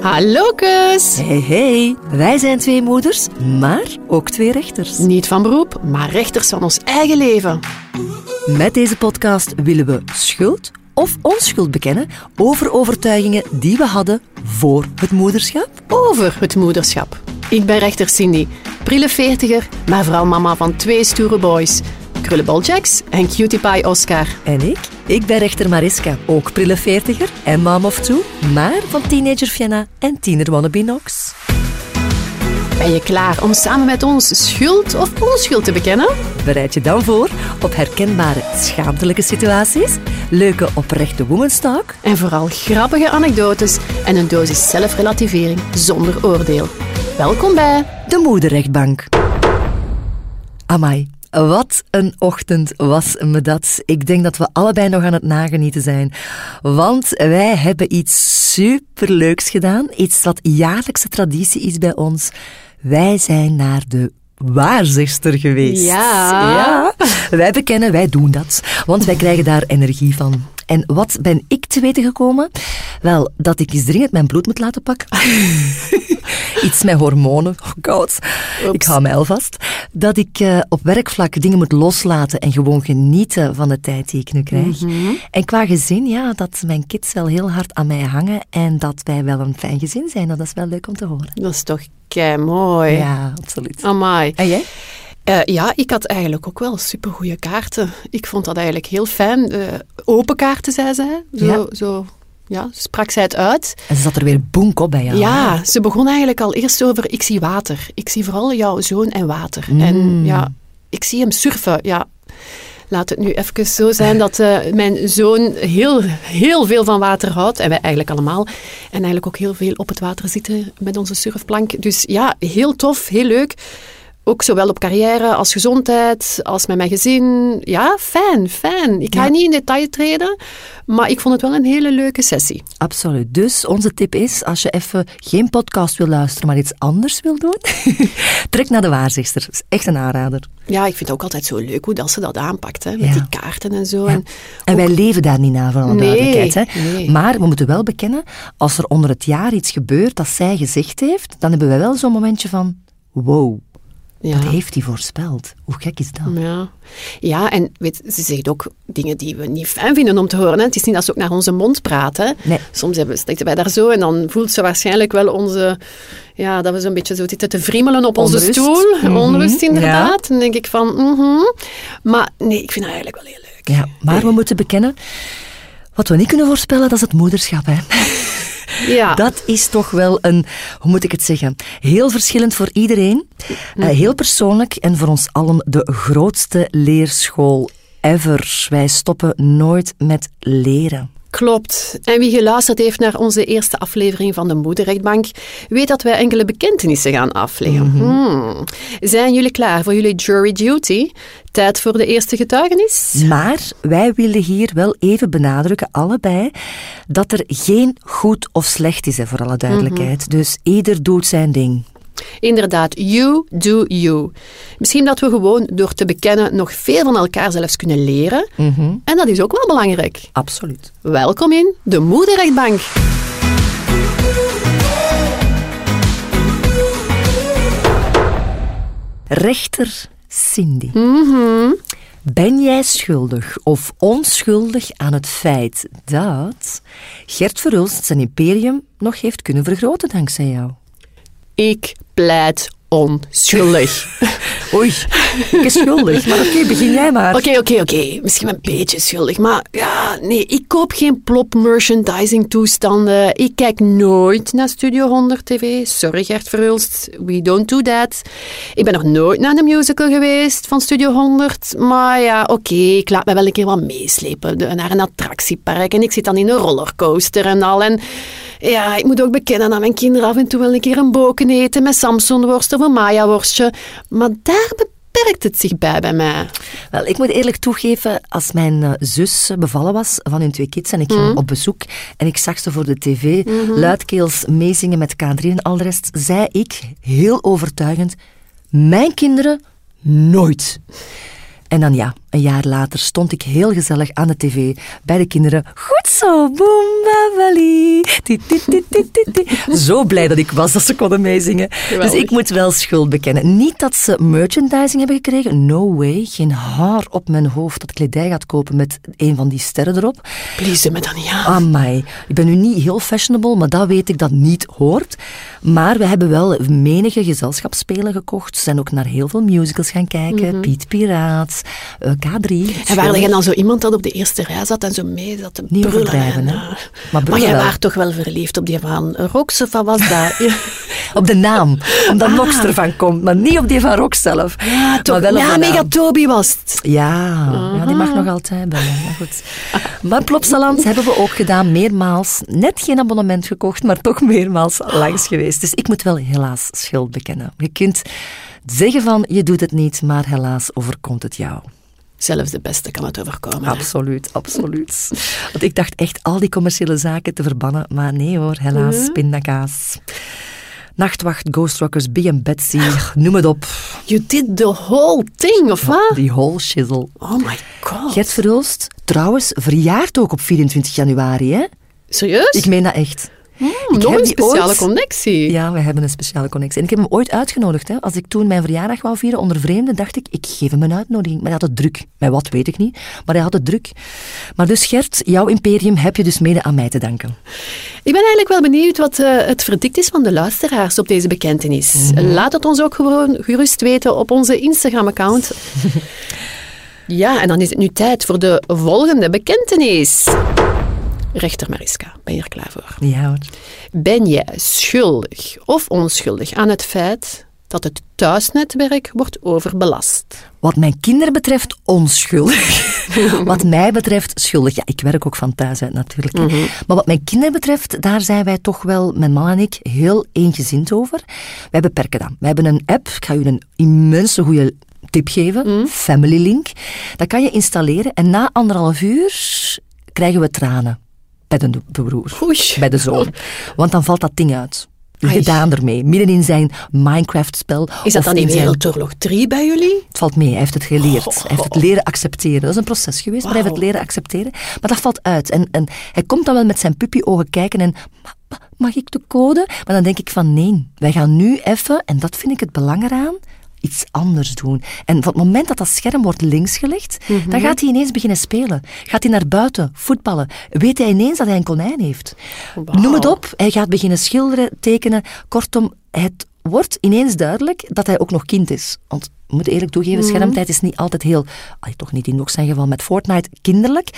Hallo kus! Hey, hey, wij zijn twee moeders, maar ook twee rechters. Niet van beroep, maar rechters van ons eigen leven. Met deze podcast willen we schuld of onschuld bekennen over overtuigingen die we hadden voor het moederschap. Over het moederschap. Ik ben rechter Cindy, prille veertiger, maar vooral mama van twee stoere boys. Krullenbol Jacks en Cutie Pie Oscar. En ik? Ik ben rechter Mariska, ook prille veertiger en mom of two, maar van teenager Fienna en tiener wannabe Nox. Ben je klaar om samen met ons schuld of onschuld te bekennen? Bereid je dan voor op herkenbare schaamtelijke situaties, leuke oprechte women's talk En vooral grappige anekdotes en een dosis zelfrelativering zonder oordeel. Welkom bij de moederrechtbank. Amai, wat een ochtend was me dat. Ik denk dat we allebei nog aan het nagenieten zijn. Want wij hebben iets superleuks gedaan. Iets wat jaarlijkse traditie is bij ons. Wij zijn naar de waarzegster geweest. Ja. ja. Wij bekennen, wij doen dat. Want wij krijgen daar energie van. En wat ben ik te weten gekomen? Wel, dat ik eens dringend mijn bloed moet laten pakken. Iets met hormonen. Oh god. Ik hou mij al vast. Dat ik uh, op werkvlak dingen moet loslaten en gewoon genieten van de tijd die ik nu krijg. Mhm. En qua gezin, ja, dat mijn kids wel heel hard aan mij hangen en dat wij wel een fijn gezin zijn. Dat is wel leuk om te horen. Dat is toch kei mooi. Ja, absoluut. Amai. En jij? Uh, ja, ik had eigenlijk ook wel supergoeie kaarten. Ik vond dat eigenlijk heel fijn. Uh, open kaarten, zei zij. Zo, Ja. zo ja, sprak zij het uit. En ze zat er weer boenk op bij jou. Ja, ze begon eigenlijk al eerst over ik zie water. Ik zie vooral jouw zoon en water. Mm. En ja, ik zie hem surfen. Ja, laat het nu even zo zijn dat eh, mijn zoon heel, heel veel van water houdt. En wij eigenlijk allemaal. En eigenlijk ook heel veel op het water zitten met onze surfplank. Dus ja, heel tof, heel leuk. Ook zowel op carrière als gezondheid, als met mijn gezin. Ja, fijn, fijn. Ik ga Ja. niet in detail treden, maar ik vond het wel een hele leuke sessie. Absoluut. Dus onze tip is, als je even geen podcast wil luisteren, maar iets anders wil doen, trek naar de waarzegster. Dat is echt een aanrader. Ja, ik vind het ook altijd zo leuk hoe dat ze dat aanpakt, hè, met Ja. die kaarten en zo. En En wij leven daar niet naar, voor alle Nee, duidelijkheid. Hè? nee. Maar we moeten wel bekennen, als er onder het jaar iets gebeurt dat zij gezegd heeft, dan hebben wij wel zo'n momentje van, wow, ja. dat heeft hij voorspeld. Hoe gek is dat? Ja. ja, en weet, ze zegt ook dingen die we niet fijn vinden om te horen. Hè. Het is niet dat ze ook naar onze mond praten. Nee. Soms hebben, zitten wij daar zo en dan voelt ze waarschijnlijk wel onze... Ja, dat we zo'n beetje zo zitten te friemelen op onze stoel. Mhm. Onrust, inderdaad. Dan denk ik van... mhm. Maar nee, ik vind het eigenlijk wel heel leuk. Ja, maar we moeten bekennen, wat we niet kunnen voorspellen, dat is het moederschap. Hè? Ja. Dat is toch wel een, hoe moet ik het zeggen, heel verschillend voor iedereen. Eh, heel persoonlijk en voor ons allen de grootste leerschool ever. Wij stoppen nooit met leren. Klopt. En wie geluisterd heeft naar onze eerste aflevering van de Moederrechtbank, weet dat wij enkele bekentenissen gaan afleggen. Hmm. Zijn jullie klaar voor jullie jury duty? Tijd voor de eerste getuigenis? Maar wij willen hier wel even benadrukken, allebei, dat er geen goed of slecht is, hè, voor alle duidelijkheid. Dus ieder doet zijn ding. Inderdaad, you do you. Misschien dat we gewoon door te bekennen nog veel van elkaar zelfs kunnen leren. En dat is ook wel belangrijk. Absoluut. Welkom in de Moederrechtbank. Rechter Cindy. Ben jij schuldig of onschuldig aan het feit dat Gert Verhulst zijn imperium nog heeft kunnen vergroten dankzij jou? Ik pleit onschuldig. Oei, ik is schuldig. Maar oké, begin jij maar. Oké, oké, oké. Misschien een beetje schuldig, maar ja, nee, ik koop geen plop merchandising toestanden. Ik kijk nooit naar Studio 100 TV. Sorry Gert Verhulst, we don't do that. Ik ben nog nooit naar de musical geweest van Studio 100. Maar ja, oké, ik laat me wel een keer wat meeslepen naar een attractiepark. En ik zit dan in een rollercoaster en al. En ja, ik moet ook bekennen dat mijn kinderen af en toe wel een keer een boken eten met Samsonworst of een Maya-worstje. Maar daar beperkt het zich bij bij mij. Wel, ik moet eerlijk toegeven, als mijn eh, zus bevallen was van hun twee kids en ik ging op bezoek en ik zag ze voor de tv luidkeels meezingen met K3 en al de rest, zei ik heel overtuigend, mijn kinderen nooit. En dan ja, een jaar later, stond ik heel gezellig aan de tv bij de kinderen. Goed zo, boom, babali. Ti, ti, ti, ti, ti, ti. Zo blij dat ik was dat ze konden meezingen. Geweldig. Dus ik moet wel schuld bekennen. Niet dat ze merchandising hebben gekregen. No way. Geen haar op mijn hoofd dat kledij gaat kopen met een van die sterren erop. Please me dan niet aan. Amai. Ik ben nu niet heel fashionable, maar dat weet ik dat niet hoort. Maar we hebben wel menige gezelschapsspelen gekocht. We zijn ook naar heel veel musicals gaan kijken. Piet Piraat, eh, K3. En waar je dan zo iemand dat op de eerste rij zat en zo mee zat te Niet brullen. en, eh, Maar jij was toch wel verliefd op die van Rox of was dat? Op de naam, omdat Ah. Nox ervan komt, maar niet op die van Rock zelf. Ja, toch. Maar wel op ja. Megatobi was het. Ja, ja, die mag nog altijd bellen. Maar goed. Maar Plopsaland hebben we ook gedaan, meermaals. Net geen abonnement gekocht, maar toch meermaals langs geweest. Dus ik moet wel helaas schuld bekennen. Je kunt zeggen van, je doet het niet, maar helaas overkomt het jou. Zelfs de beste kan het overkomen. hè. Absoluut, absoluut. Want ik dacht echt al die commerciële zaken te verbannen, maar nee hoor, helaas, pindakaas. Nachtwacht, Ghost Rockers, and Betsy, noem het op. You did the whole thing, of wat? Die whole shizzle. Oh my god. Gert Verhulst, trouwens, verjaart ook op 24 januari, hè? Serieus? Ik meen dat echt. Nog heb een speciale ooit- Ja. Ja, we hebben een speciale connectie. En ik heb hem ooit uitgenodigd. Hè. Als ik toen mijn verjaardag wou vieren onder vreemden, dacht ik, ik geef hem een uitnodiging. Maar hij had het druk. Met wat weet ik niet, maar hij had het druk. Maar dus Gert, jouw imperium heb je dus mede aan mij te danken. Ik ben eigenlijk wel benieuwd wat eh, het verdict is van de luisteraars op deze bekentenis. Mhm. Laat het ons ook gewoon gerust weten op onze Instagram-account. ja, en dan is het nu tijd voor de volgende bekentenis. Rechter Mariska, ben je er klaar voor? Ja hoor. Ben jij schuldig of onschuldig aan het feit dat het thuisnetwerk wordt overbelast? Wat mijn kinderen betreft, onschuldig. wat mij betreft, schuldig. Ja, ik werk ook van thuis uit natuurlijk. hè. Maar wat mijn kinderen betreft, daar zijn wij toch wel, mijn man en ik, heel eensgezind over. Wij beperken dat. Wij hebben een app, ik ga u een immense goede tip geven, Family Link. Dat kan je installeren en na anderhalf uur krijgen we tranen. Bij de broer, Oei. bij de zoon. Want dan valt dat ding uit. Ai. Gedaan ermee, midden in zijn Minecraft-spel. Is dat dan in zijn- Wereldoorlog 3 bij jullie? het valt mee, hij heeft het geleerd. Hij heeft het leren accepteren. Dat is een proces geweest, maar hij heeft het leren accepteren. Maar dat valt uit. En, en hij komt dan wel met zijn puppy-ogen kijken en... "Ma- ma- Mag ik de code? Maar dan denk ik van nee, wij gaan nu even, en dat vind ik het belang eraan, iets anders doen. En van het moment dat dat scherm wordt linksgelegd, dan gaat hij ineens beginnen spelen. Gaat hij naar buiten, voetballen. Weet hij ineens dat hij een konijn heeft. Noem het op, hij gaat beginnen schilderen, tekenen. Kortom, het wordt ineens duidelijk dat hij ook nog kind is. Want we moeten eerlijk toegeven, schermtijd is niet altijd heel, toch niet in nog zijn geval met Fortnite, kinderlijk.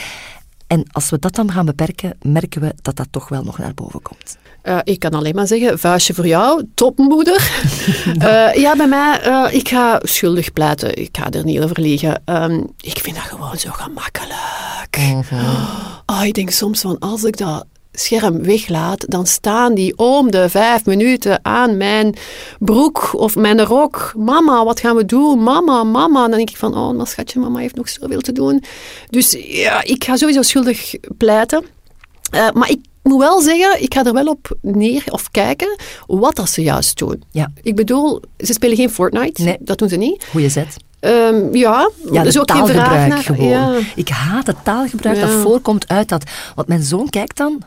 En als we dat dan gaan beperken, merken we dat dat toch wel nog naar boven komt. Eh, ik kan alleen maar zeggen, vuistje voor jou, topmoeder. Eh, ja, bij mij, eh, ik ga schuldig pleiten. Ik ga er niet over liegen. Ehm, ik vind dat gewoon zo gemakkelijk. Oh, ik denk soms van, als ik dat scherm weglaat, dan staan die om de vijf minuten aan mijn broek of mijn rok. Mama, wat gaan we doen? Mama, mama. Dan denk ik van, oh, maar schatje, mama heeft nog zoveel te doen. Dus ja, ik ga sowieso schuldig pleiten. Eh, maar ik moet wel zeggen, ik ga er wel op neer of kijken wat dat ze juist doen. Ja. Ik bedoel, ze spelen geen Fortnite, Nee. dat doen ze niet. Goeie zet. Ehm, ja, Ja, is de ook taalgebruik naar. gewoon. Ja. Ik haat het taalgebruik dat voorkomt uit dat... Want mijn zoon kijkt dan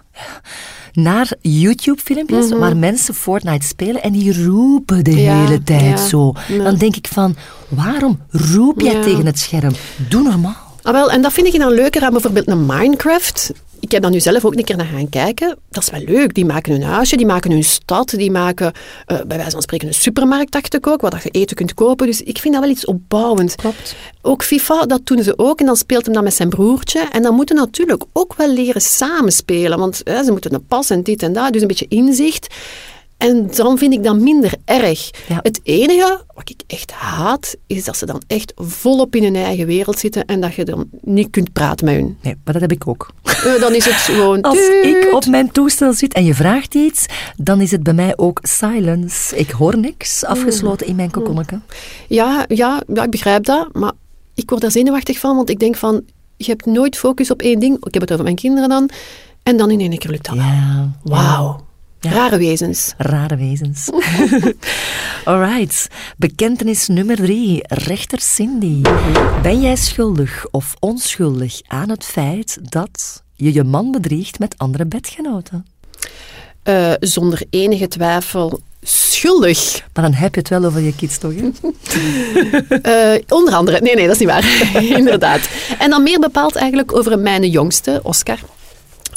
naar YouTube-filmpjes waar mensen Fortnite spelen en die roepen de Mhm. Ja, hele tijd zo. Dan denk ik van, waarom roep jij tegen het scherm? Doe normaal. Ah, wel, en dat vind ik dan leuker aan bijvoorbeeld een Minecraft. Ik heb daar nu zelf ook een keer naar gaan kijken. Dat is wel leuk. Die maken hun huisje, die maken hun stad, die maken eh, bij wijze van spreken een supermarkt, dacht ik ook, waar dat je eten kunt kopen. Dus ik vind dat wel iets opbouwend. Klopt. Ook FIFA, dat doen ze ook. En dan speelt hem dat met zijn broertje. En dan moeten natuurlijk ook wel leren samenspelen. Want ze moeten een pas en dit en dat. Dus een beetje inzicht. En dan vind ik dat minder erg. Ja. Het enige wat ik echt haat, is dat ze dan echt volop in hun eigen wereld zitten en dat je dan niet kunt praten met hun. Nee, maar dat heb ik ook. Eh, dan is het gewoon... Als ik op mijn toestel zit en je vraagt iets, dan is het bij mij ook silence. Ik hoor niks, afgesloten in mijn kokonnetje. Ja, ja, ja, ik begrijp dat. Maar ik word daar zenuwachtig van, want ik denk van... Je hebt nooit focus op één ding. Ik heb het over mijn kinderen dan. En dan in één keer lukt dat. Ja. Wauw. Rare wezens. Rare wezens. Alright. Bekentenis nummer drie. Rechter Cindy. Ben jij schuldig of onschuldig aan het feit dat je je man bedriegt met andere bedgenoten? Uh, zonder enige twijfel schuldig. Maar dan heb je het wel over je kids, toch? uh, onder andere. Nee, nee, dat is niet waar. Inderdaad. En dan meer bepaald eigenlijk over mijn jongste, Oscar.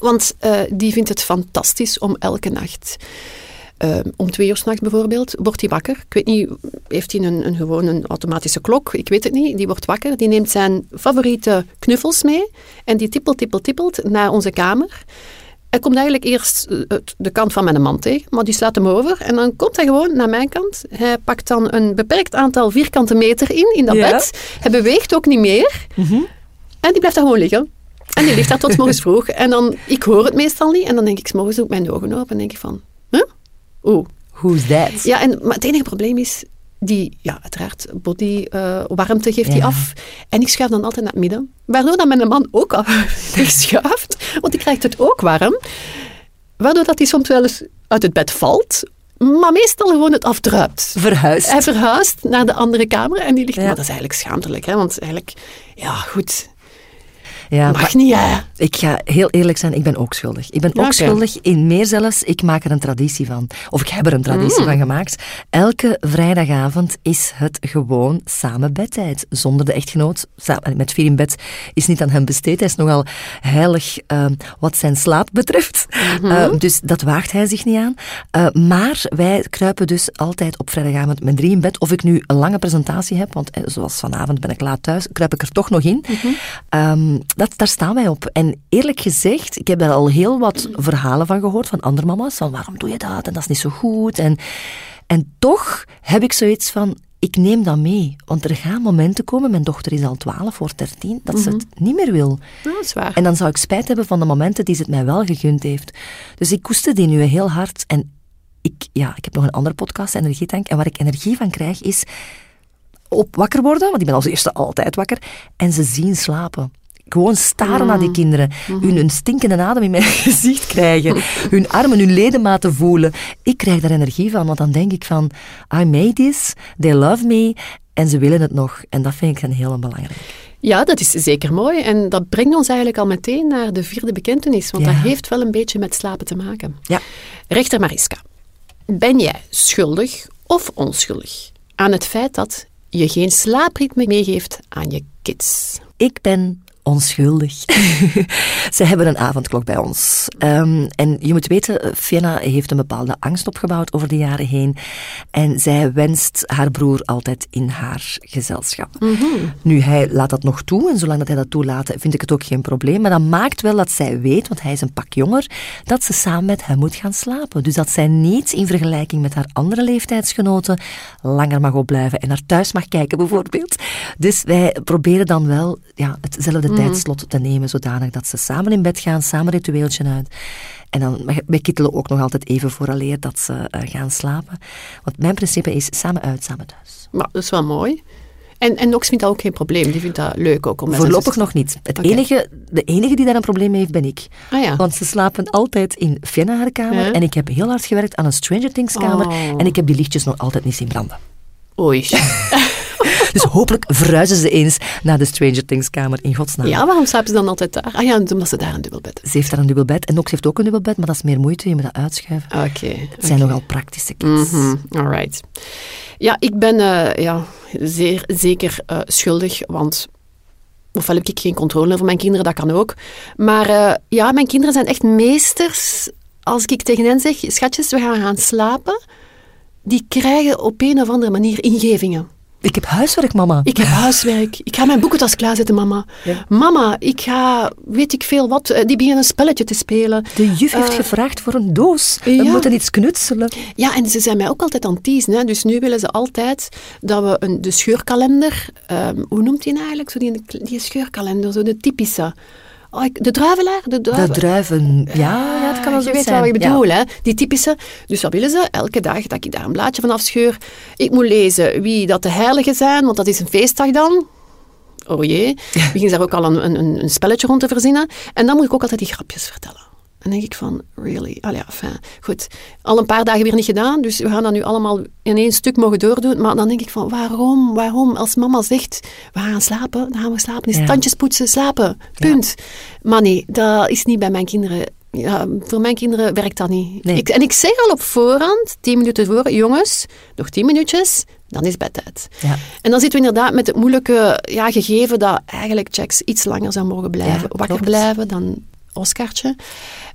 Want uh, die vindt het fantastisch om elke nacht... Uh, om twee uur s'nachts bijvoorbeeld, wordt hij wakker. Ik weet niet, heeft hij een, een, gewoon een automatische klok? Ik weet het niet. Die wordt wakker, die neemt zijn favoriete knuffels mee en die tippelt, tippelt, tippelt naar onze kamer. Hij komt eigenlijk eerst de kant van mijn man tegen, maar die slaat hem over. En dan komt hij gewoon naar mijn kant. Hij pakt dan een beperkt aantal vierkante meter in, in dat bed. Hij beweegt ook niet meer. Mm -hmm. En die blijft daar gewoon liggen. En die ligt daar tot morgens vroeg. En dan, ik hoor het meestal niet. En dan denk ik, morgens ook mijn ogen open en denk ik van, huh? Oeh. Who's that? Ja, en, maar het enige probleem is, die, ja, uiteraard, body uh, warmte geeft hij af. En ik schuif dan altijd naar het midden. Waardoor dat mijn man ook af schuift, want die krijgt het ook warm. Waardoor dat hij soms wel eens uit het bed valt, maar meestal gewoon het afdruipt. Verhuist. Hij verhuist naar de andere kamer en die ligt... Ja. Maar dat is eigenlijk schaamtelijk, hè, want eigenlijk... Ja, goed... Ja, Mag niet, hè? Ik ga heel eerlijk zijn, ik ben ook schuldig. Ik ben ook schuldig in meer zelfs. Ik maak er een traditie van. Of ik heb er een traditie van gemaakt. Elke vrijdagavond is het gewoon samen bedtijd. Zonder de echtgenoot. Met vier in bed is niet aan hem besteed. Hij is nogal heilig uh, wat zijn slaap betreft. Uh, dus dat waagt hij zich niet aan. Uh, maar wij kruipen dus altijd op vrijdagavond met drie in bed. Of ik nu een lange presentatie heb, want zoals vanavond ben ik laat thuis, kruip ik er toch nog in. Um, dat, daar staan wij op. En eerlijk gezegd, ik heb daar al heel wat verhalen van gehoord van andere mama's. Van waarom doe je dat? En dat is niet zo goed. En, en toch heb ik zoiets van, ik neem dat mee. Want er gaan momenten komen, mijn dochter is al 12 of 13, dat ze het niet meer wil. Ja, dat is waar. En dan zou ik spijt hebben van de momenten die ze het mij wel gegund heeft. Dus ik koester die nu heel hard. En ik, ja, ik heb nog een andere podcast, Energietank. En waar ik energie van krijg is op wakker worden, want ik ben als eerste altijd wakker. En ze zien slapen. Gewoon staren Mm. naar die kinderen. Hun een stinkende adem in mijn gezicht krijgen. hun armen, hun ledematen voelen. Ik krijg daar energie van, want dan denk ik van... I made this, they love me, en ze willen het nog. En dat vind ik dan heel belangrijk. Ja, dat is zeker mooi. En dat brengt ons eigenlijk al meteen naar de vierde bekentenis. Want Ja. dat heeft wel een beetje met slapen te maken. Ja. Rechter Mariska, ben jij schuldig of onschuldig aan het feit dat je geen slaapritme meegeeft aan je kids? Ik ben onschuldig. Ze hebben een avondklok bij ons. Um, en je moet weten, Fiona heeft een bepaalde angst opgebouwd over de jaren heen. En zij wenst haar broer altijd in haar gezelschap. Mhm. Nu, hij laat dat nog toe. En zolang dat hij dat toelaat, vind ik het ook geen probleem. Maar dat maakt wel dat zij weet, want hij is een pak jonger, dat ze samen met hem moet gaan slapen. Dus dat zij niet in vergelijking met haar andere leeftijdsgenoten langer mag opblijven en naar thuis mag kijken, bijvoorbeeld. Dus wij proberen dan wel ja, hetzelfde tijdslot te nemen, zodanig dat ze samen in bed gaan, samen ritueeltje uit. En dan, wij kittelen ook nog altijd even vooraleer dat ze uh, gaan slapen. Want mijn principe is samen uit, samen thuis. Maar dat is wel mooi. En, en Nox vindt dat ook geen probleem. Die vindt dat leuk ook. Om Voorlopig nog niet. Het enige, de enige die daar een probleem mee heeft, ben ik. Ah ja. Want ze slapen altijd in Fiona haar kamer. En ik heb heel hard gewerkt aan een Stranger Things kamer. Oh. En ik heb die lichtjes nog altijd niet zien branden. Oei. Dus hopelijk verhuizen ze eens naar de Stranger Things kamer in godsnaam. Ja, waarom slapen ze dan altijd daar? Ah ja, omdat ze daar een dubbelbed Ze heeft daar een dubbel bed. En Nox heeft ook een dubbel bed, maar dat is meer moeite. Je moet dat uitschuiven. Oké. Het zijn nogal praktische kids. Mhm, Alright. Ja, ik ben eh, ja, zeer zeker eh, schuldig, want ofwel heb ik geen controle over mijn kinderen, dat kan ook. Maar eh, ja, mijn kinderen zijn echt meesters. Als ik tegen hen zeg, schatjes, we gaan gaan slapen, die krijgen op een of andere manier ingevingen. Ik heb huiswerk, mama. Ik heb huiswerk. Ik ga mijn boekentas klaarzetten, mama. Ja. Mama, ik ga, weet ik veel wat, eh, die beginnen een spelletje te spelen. De juf heeft Eh, gevraagd voor een doos. We moeten iets knutselen. Ja, en ze zijn mij ook altijd aan het teasen. Hè. Dus nu willen ze altijd dat we een, de scheurkalender... ehm, hoe noemt die nou eigenlijk? Zo die, die scheurkalender, zo de typische... Oh, ik- de druivelaar? De, De druiven. Ja, ja, dat kan wel Ah, zo Je weet zijn. wat ik Ja. bedoel, hè? Die typische. Dus wat willen ze? Elke dag dat ik daar een blaadje van afscheur. Ik moet lezen wie dat de heiligen zijn, want dat is een feestdag dan. Oh jee. Begin daar ook al een, een, een spelletje rond te verzinnen. En dan moet ik ook altijd die grapjes vertellen. Dan denk ik van, really? Allee, enfin, goed. Al een paar dagen weer niet gedaan, dus we gaan dat nu allemaal in één stuk mogen doordoen. Maar dan denk ik van, waarom? Waarom? Als mama zegt, we gaan slapen, dan gaan we slapen. Is Ja. tandjes poetsen, slapen. Punt. Maar nee, dat is niet bij mijn kinderen. Ja, voor mijn kinderen werkt dat niet. Nee. Ik, en ik zeg al op voorhand, tien minuten voor, jongens, nog tien minuutjes, dan is bedtijd. Ja. En dan zitten we inderdaad met het moeilijke ja, gegeven dat eigenlijk Jax iets langer zou mogen blijven. Ja, wakker klopt. blijven dan Oscartje.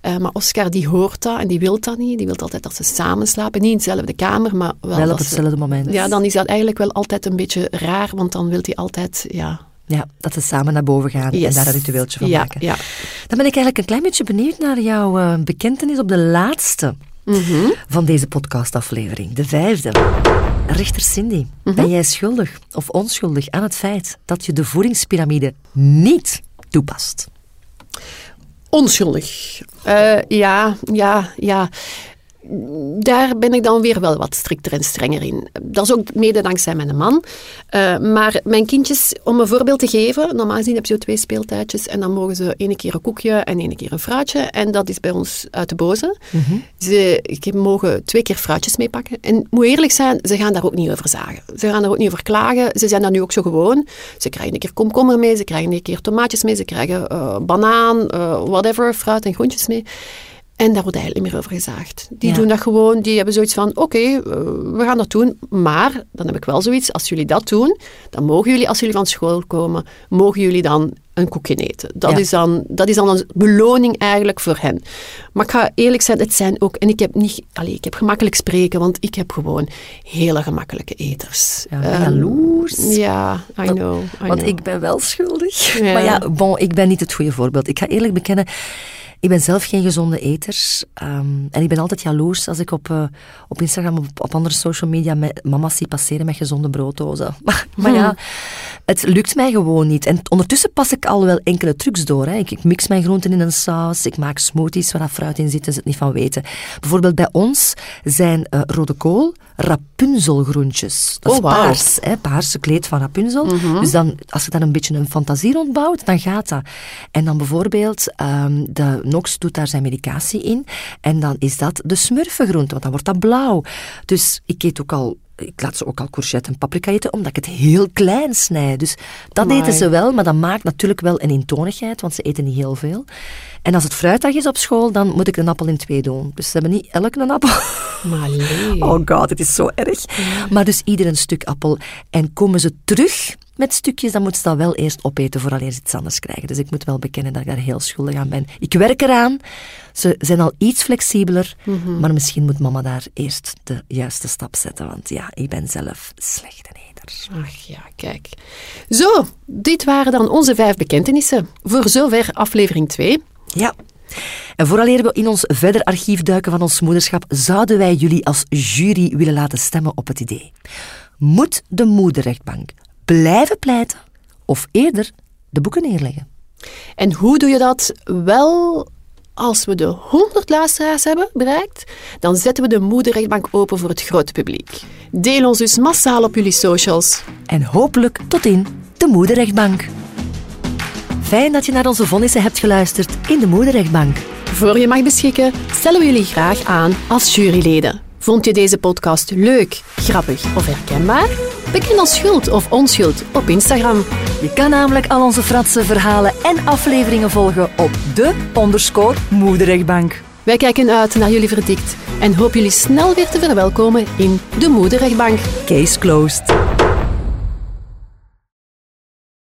Eh, maar Oscar die hoort dat en die wil dat niet. Die wil altijd dat ze samen slapen. Niet in dezelfde kamer, maar wel, op ze- hetzelfde moment. Ja, dan is dat eigenlijk wel altijd een beetje raar, want dan wil hij altijd... Ja, Ja, dat ze samen naar boven gaan en daar een ritueeltje van ja, maken. Ja. Dan ben ik eigenlijk een klein beetje benieuwd naar jouw eh, bekentenis op de laatste Mhm. van deze podcastaflevering, de vijfde. Rechter Cindy, Mhm. ben jij schuldig of onschuldig aan het feit dat je de voedingspyramide niet toepast? Onschuldig. Eh, ja, ja, ja. Daar ben ik dan weer wel wat strikter en strenger in. Dat is ook mede dankzij mijn man. Eh, maar mijn kindjes, om een voorbeeld te geven, normaal gezien heb je zo twee speeltijdjes en dan mogen ze ene keer een koekje en ene keer een fruitje. En dat is bij ons uit de boze. Ze ik mogen twee keer fruitjes meepakken. En ik moet eerlijk zijn, ze gaan daar ook niet over zagen. Ze gaan daar ook niet over klagen. Ze zijn daar nu ook zo gewoon. Ze krijgen een keer komkommer mee, ze krijgen een keer tomaatjes mee, ze krijgen eh, banaan, eh, whatever, fruit en groentjes mee. En daar wordt eigenlijk niet meer over gezaagd. Die Ja. doen dat gewoon, die hebben zoiets van, oké, eh, we gaan dat doen. Maar, dan heb ik wel zoiets, als jullie dat doen, dan mogen jullie, als jullie van school komen, mogen jullie dan een koekje eten. Dat, Ja. is, dan, dat is dan een beloning eigenlijk voor hen. Maar ik ga eerlijk zijn, het zijn ook, en ik heb niet, allee, ik heb gemakkelijk spreken, want ik heb gewoon hele gemakkelijke eters. Ja, Ehm, jaloers. Ja, I know. I Want know. ik ben wel schuldig. Ja. Maar ja, bon, ik ben niet het goede voorbeeld. Ik ga eerlijk bekennen, ik ben zelf geen gezonde eter. ehm, en ik ben altijd jaloers als ik op, eh, op Instagram of op, op andere social media met mama's zie passeren met gezonde brooddozen. Maar, maar ja, het lukt mij gewoon niet. En ondertussen pas ik al wel enkele trucs door. Hè. Ik, ik mix mijn groenten in een saus, ik maak smoothies waar fruit in zit en ze het niet van weten. Bijvoorbeeld bij ons zijn eh, rode kool Rapunzelgroentjes. Dat is Oh, paars, hè, paarse kleed van Rapunzel. Dus dan, als je daar een beetje een fantasie rondbouwt, dan gaat dat. En dan bijvoorbeeld, ehm, de Nox doet daar zijn medicatie in. En dan is dat de smurfengroente, want dan wordt dat blauw. Dus ik eet ook al... Ik laat ze ook al courgette en paprika eten, omdat ik het heel klein snijd. Dus dat Amai. eten ze wel, maar dat maakt natuurlijk wel een eentonigheid, want ze eten niet heel veel. En als het fruitdag is op school, dan moet ik een appel in twee doen. Dus ze hebben niet elk een appel. Maar nee. Oh god, het is zo erg. Maar dus ieder een stuk appel. En komen ze terug met stukjes, dan moeten ze dat wel eerst opeten vooraleer ze iets anders krijgen. Dus ik moet wel bekennen dat ik daar heel schuldig aan ben. Ik werk eraan. Ze zijn al iets flexibeler, maar misschien moet mama daar eerst de juiste stap zetten. Want ja, ik ben zelf slechte eter. Ach ja, kijk. Zo, dit waren dan onze vijf bekentenissen. Voor zover aflevering 2. Ja. En vooraleer we in ons verder archief duiken van ons moederschap, zouden wij jullie als jury willen laten stemmen op het idee. Moet de moederrechtbank blijven pleiten of eerder de boeken neerleggen? En hoe doe je dat? Wel, als we de 100 luisteraars hebben bereikt, dan zetten we de moederrechtbank open voor het grote publiek. Deel ons dus massaal op jullie socials. En hopelijk tot in de moederrechtbank. Fijn dat je naar onze vonnissen hebt geluisterd in de moederrechtbank. Voor je mag beschikken, stellen we jullie graag aan als juryleden. Vond je deze podcast leuk, grappig of herkenbaar? Beken ons schuld of onschuld op Instagram. Je kan namelijk al onze fratse verhalen en afleveringen volgen op de underscore moederrechtbank. Wij kijken uit naar jullie verdict en hoop jullie snel weer te verwelkomen in de moederrechtbank. Case closed.